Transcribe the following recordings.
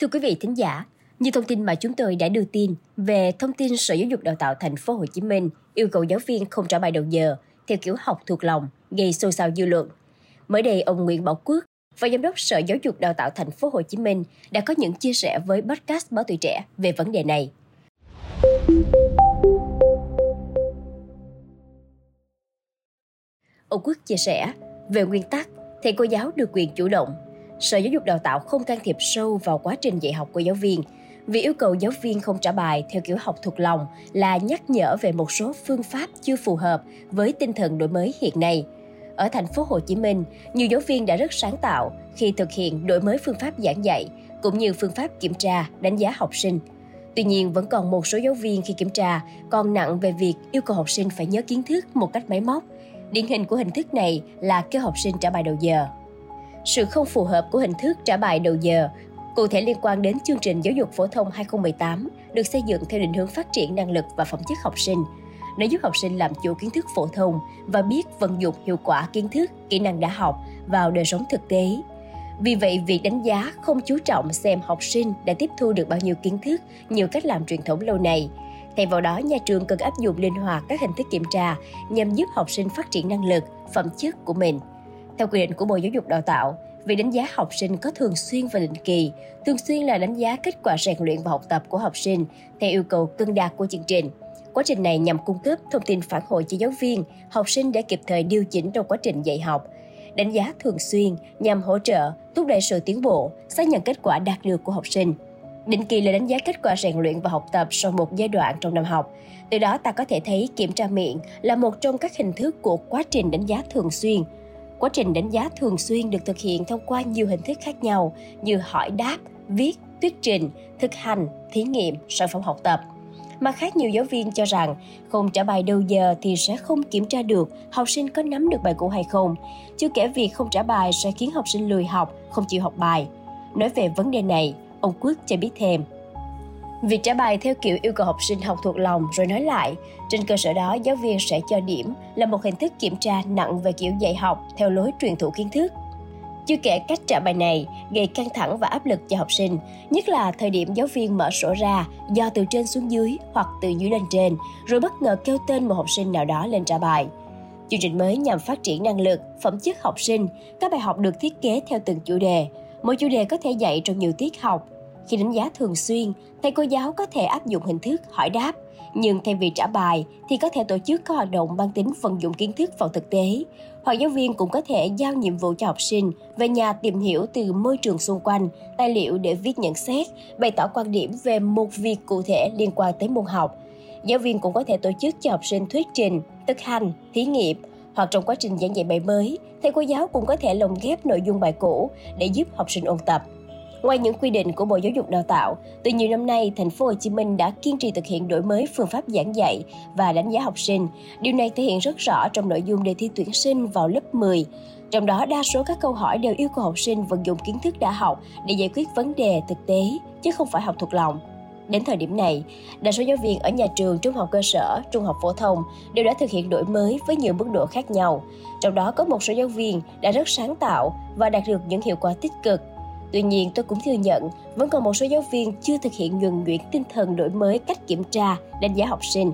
Thưa quý vị thính giả, như thông tin mà chúng tôi đã đưa tin về thông tin Sở Giáo dục Đào tạo Thành phố Hồ Chí Minh yêu cầu giáo viên không trả bài đầu giờ theo kiểu học thuộc lòng gây xôn xao dư luận. Mới đây, ông Nguyễn Bảo Quốc, và giám đốc Sở Giáo dục Đào tạo Thành phố Hồ Chí Minh đã có những chia sẻ với podcast Báo Tuổi Trẻ về vấn đề này. Ông Quốc chia sẻ, về nguyên tắc, thầy cô giáo được quyền chủ động. Sở Giáo dục Đào tạo không can thiệp sâu vào quá trình dạy học của giáo viên. Vì yêu cầu giáo viên không trả bài theo kiểu học thuộc lòng là nhắc nhở về một số phương pháp chưa phù hợp với tinh thần đổi mới hiện nay – ở thành phố Hồ Chí Minh, nhiều giáo viên đã rất sáng tạo khi thực hiện đổi mới phương pháp giảng dạy cũng như phương pháp kiểm tra, đánh giá học sinh. Tuy nhiên, vẫn còn một số giáo viên khi kiểm tra còn nặng về việc yêu cầu học sinh phải nhớ kiến thức một cách máy móc. Điển hình của hình thức này là kêu học sinh trả bài đầu giờ. Sự không phù hợp của hình thức trả bài đầu giờ cụ thể liên quan đến chương trình giáo dục phổ thông 2018 được xây dựng theo định hướng phát triển năng lực và phẩm chất học sinh – nó giúp học sinh làm chủ kiến thức phổ thông và biết vận dụng hiệu quả kiến thức, kỹ năng đã học vào đời sống thực tế. Vì vậy, việc đánh giá không chú trọng xem học sinh đã tiếp thu được bao nhiêu kiến thức, nhiều cách làm truyền thống lâu nay. Thay vào đó, nhà trường cần áp dụng linh hoạt các hình thức kiểm tra nhằm giúp học sinh phát triển năng lực, phẩm chất của mình. Theo quy định của Bộ Giáo dục Đào tạo, việc đánh giá học sinh có thường xuyên và định kỳ, thường xuyên là đánh giá kết quả rèn luyện và học tập của học sinh theo yêu cầu cân đạt của chương trình. Quá trình này nhằm cung cấp thông tin phản hồi cho giáo viên, học sinh để kịp thời điều chỉnh trong quá trình dạy học. Đánh giá thường xuyên nhằm hỗ trợ, thúc đẩy sự tiến bộ, xác nhận kết quả đạt được của học sinh. Định kỳ là đánh giá kết quả rèn luyện và học tập sau một giai đoạn trong năm học. Từ đó ta có thể thấy kiểm tra miệng là một trong các hình thức của quá trình đánh giá thường xuyên. Quá trình đánh giá thường xuyên được thực hiện thông qua nhiều hình thức khác nhau như hỏi đáp, viết, thuyết trình, thực hành, thí nghiệm, sản phẩm học tập – Mà khác nhiều giáo viên cho rằng không trả bài đầu giờ thì sẽ không kiểm tra được học sinh có nắm được bài cũ hay không. Chưa kể việc không trả bài sẽ khiến học sinh lười học, không chịu học bài. Nói về vấn đề này, ông Quốc cho biết thêm. Việc trả bài theo kiểu yêu cầu học sinh học thuộc lòng rồi nói lại, trên cơ sở đó giáo viên sẽ cho điểm là một hình thức kiểm tra nặng về kiểu dạy học theo lối truyền thụ kiến thức. Chưa kể cách trả bài này gây căng thẳng và áp lực cho học sinh, nhất là thời điểm giáo viên mở sổ ra do từ trên xuống dưới hoặc từ dưới lên trên, rồi bất ngờ kêu tên một học sinh nào đó lên trả bài. Chương trình mới nhằm phát triển năng lực, phẩm chất học sinh, các bài học được thiết kế theo từng chủ đề. Mỗi chủ đề có thể dạy trong nhiều tiết học. Khi đánh giá thường xuyên, thầy cô giáo có thể áp dụng hình thức hỏi đáp, nhưng thay vì trả bài thì có thể tổ chức các hoạt động mang tính vận dụng kiến thức vào thực tế. Hoặc giáo viên cũng có thể giao nhiệm vụ cho học sinh về nhà tìm hiểu từ môi trường xung quanh, tài liệu để viết nhận xét, bày tỏ quan điểm về một việc cụ thể liên quan tới môn học. Giáo viên cũng có thể tổ chức cho học sinh thuyết trình, thực hành, thí nghiệm, hoặc trong quá trình giảng dạy bài mới, thầy cô giáo cũng có thể lồng ghép nội dung bài cũ để giúp học sinh ôn tập. Ngoài những quy định của Bộ Giáo dục Đào tạo, từ nhiều năm nay, thành phố Hồ Chí Minh đã kiên trì thực hiện đổi mới phương pháp giảng dạy và đánh giá học sinh. Điều này thể hiện rất rõ trong nội dung đề thi tuyển sinh vào lớp 10. Trong đó, đa số các câu hỏi đều yêu cầu học sinh vận dụng kiến thức đã học để giải quyết vấn đề thực tế, chứ không phải học thuộc lòng. Đến thời điểm này, đa số giáo viên ở nhà trường trung học cơ sở, trung học phổ thông đều đã thực hiện đổi mới với nhiều mức độ khác nhau. Trong đó có một số giáo viên đã rất sáng tạo và đạt được những hiệu quả tích cực Tuy nhiên, tôi cũng thừa nhận vẫn còn một số giáo viên chưa thực hiện nhuần nhuyễn tinh thần đổi mới cách kiểm tra, đánh giá học sinh.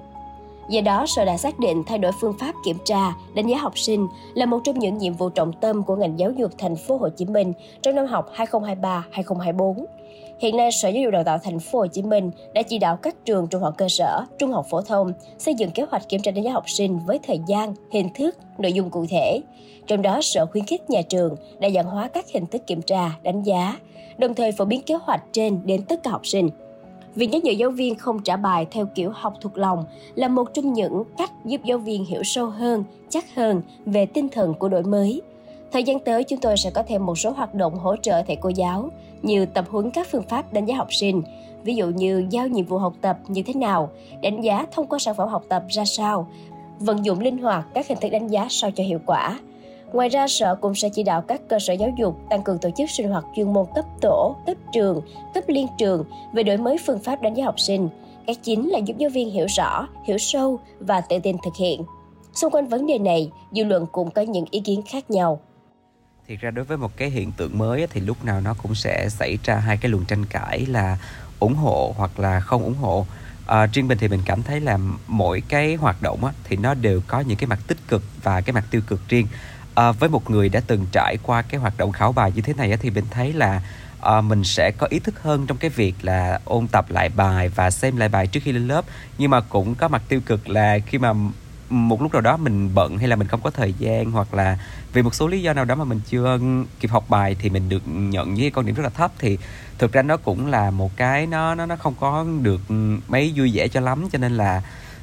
Do đó, Sở đã xác định thay đổi phương pháp kiểm tra, đánh giá học sinh là một trong những nhiệm vụ trọng tâm của ngành giáo dục thành phố Hồ Chí Minh trong năm học 2023-2024. Hiện nay, Sở Giáo dục Đào tạo Thành phố Hồ Chí Minh đã chỉ đạo các trường trung học cơ sở, trung học phổ thông xây dựng kế hoạch kiểm tra đánh giá học sinh với thời gian, hình thức, nội dung cụ thể. Trong đó, Sở khuyến khích nhà trường đa dạng hóa các hình thức kiểm tra, đánh giá, đồng thời phổ biến kế hoạch trên đến tất cả học sinh. Việc nhắc nhở giáo viên không trả bài theo kiểu học thuộc lòng là một trong những cách giúp giáo viên hiểu sâu hơn, chắc hơn về tinh thần của đổi mới, Thời gian tới, chúng tôi sẽ có thêm một số hoạt động hỗ trợ thầy cô giáo như tập huấn các phương pháp đánh giá học sinh, ví dụ như giao nhiệm vụ học tập như thế nào, đánh giá thông qua sản phẩm học tập ra sao, vận dụng linh hoạt các hình thức đánh giá sao cho hiệu quả. Ngoài ra, Sở cũng sẽ chỉ đạo các cơ sở giáo dục tăng cường tổ chức sinh hoạt chuyên môn cấp tổ, cấp trường, cấp liên trường về đổi mới phương pháp đánh giá học sinh. Cái chính là giúp giáo viên hiểu rõ, hiểu sâu và tự tin thực hiện. Xung quanh vấn đề này, dư luận cũng có những ý kiến khác nhau. Thiệt ra đối với một cái hiện tượng mới thì lúc nào nó cũng sẽ xảy ra hai cái luồng tranh cãi là ủng hộ hoặc là không ủng hộ. À, riêng mình thì mình cảm thấy là mỗi cái hoạt động á, thì nó đều có những cái mặt tích cực và cái mặt tiêu cực riêng. À, với một người đã từng trải qua cái hoạt động khảo bài như thế này thì mình thấy là à, mình sẽ có ý thức hơn trong cái việc là ôn tập lại bài và xem lại bài trước khi lên lớp. Nhưng mà cũng có mặt tiêu cực là khi mà một lúc nào đó mình bận hay là mình không có thời gian hoặc là vì một số lý do nào đó mà mình chưa kịp học bài thì mình được nhận với con điểm rất là thấp thì thực ra nó cũng là một cái nó nó nó không có được ừ, mấy vui vẻ cho lắm. Cho nên là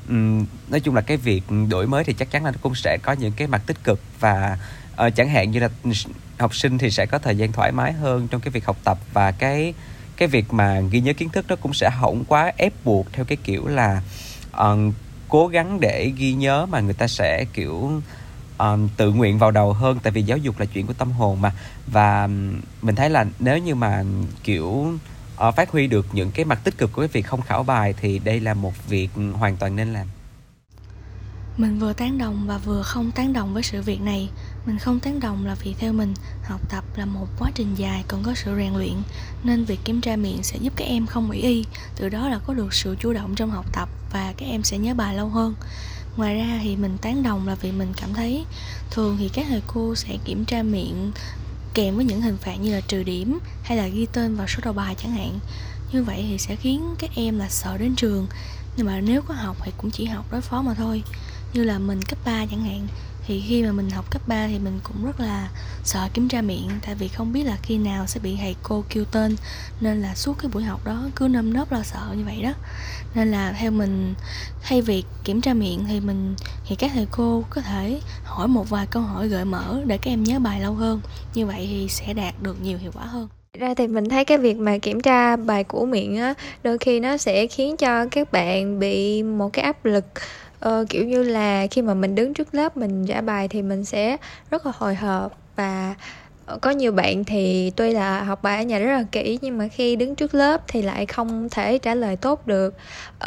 um, nói chung là cái việc đổi mới thì chắc chắn là nó cũng sẽ có những cái mặt tích cực và uh, chẳng hạn như là học sinh thì sẽ có thời gian thoải mái hơn trong cái việc học tập và cái cái việc mà ghi nhớ kiến thức nó cũng sẽ không quá ép buộc theo cái kiểu là uh, cố gắng để ghi nhớ mà người ta sẽ kiểu um, tự nguyện vào đầu hơn tại vì giáo dục là chuyện của tâm hồn mà. Và mình thấy là nếu như mà kiểu uh, phát huy được những cái mặt tích cực của cái việc không khảo bài thì đây là một việc hoàn toàn nên làm. Mình vừa tán đồng và vừa không tán đồng với sự việc này. Mình không tán đồng là vì theo mình học tập là một quá trình dài còn có sự rèn luyện nên việc kiểm tra miệng sẽ giúp các em không ủy y. Từ đó là có được sự chủ động trong học tập và các em sẽ nhớ bài lâu hơn. Ngoài ra thì mình tán đồng là vì mình cảm thấy thường thì các thầy cô sẽ kiểm tra miệng kèm với những hình phạt như là trừ điểm hay là ghi tên vào số đầu bài chẳng hạn. Như vậy thì sẽ khiến các em là sợ đến trường. Nhưng mà nếu có học thì cũng chỉ học đối phó mà thôi. Như là mình cấp 3 chẳng hạn thì khi mà mình học cấp 3 thì mình cũng rất là sợ kiểm tra miệng, tại vì không biết là khi nào sẽ bị thầy cô kêu tên, nên là suốt cái buổi học đó cứ nâm nớp lo sợ như vậy đó. Nên là theo mình, thay vì kiểm tra miệng thì mình, thì các thầy cô có thể hỏi một vài câu hỏi gợi mở để các em nhớ bài lâu hơn. Như vậy thì sẽ đạt được nhiều hiệu quả hơn. Ra thì mình thấy cái việc mà kiểm tra bài của miệng á, đôi khi nó sẽ khiến cho các bạn bị một cái áp lực ờ, kiểu như là khi mà mình đứng trước lớp mình trả bài thì mình sẽ rất là hồi hộp và ờ, có nhiều bạn thì tuy là học bài ở nhà rất là kỹ nhưng mà khi đứng trước lớp thì lại không thể trả lời tốt được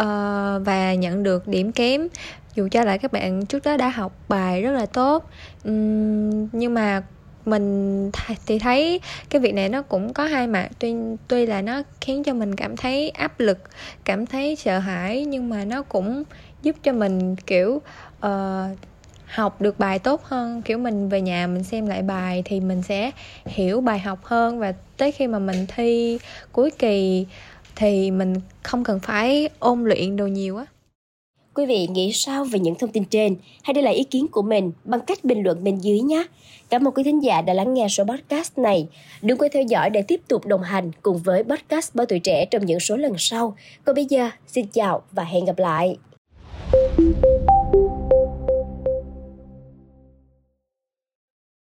uh, và nhận được điểm kém. Dù cho lại các bạn trước đó đã học bài rất là tốt um, nhưng mà mình thì thấy cái việc này nó cũng có hai mặt. Tuy tuy là nó khiến cho mình cảm thấy áp lực cảm thấy sợ hãi nhưng mà nó cũng giúp cho mình kiểu uh, học được bài tốt hơn kiểu mình về nhà mình xem lại bài thì mình sẽ hiểu bài học hơn và tới khi mà mình thi cuối kỳ thì mình không cần phải ôn luyện đồ nhiều á Quý vị nghĩ sao về những thông tin trên? Hãy để lại ý kiến của mình bằng cách bình luận bên dưới nhé. Cảm ơn quý thính giả đã lắng nghe số podcast này. Đừng quên theo dõi để tiếp tục đồng hành cùng với podcast Báo Tuổi Trẻ trong những số lần sau. Còn bây giờ, xin chào và hẹn gặp lại. Thank you.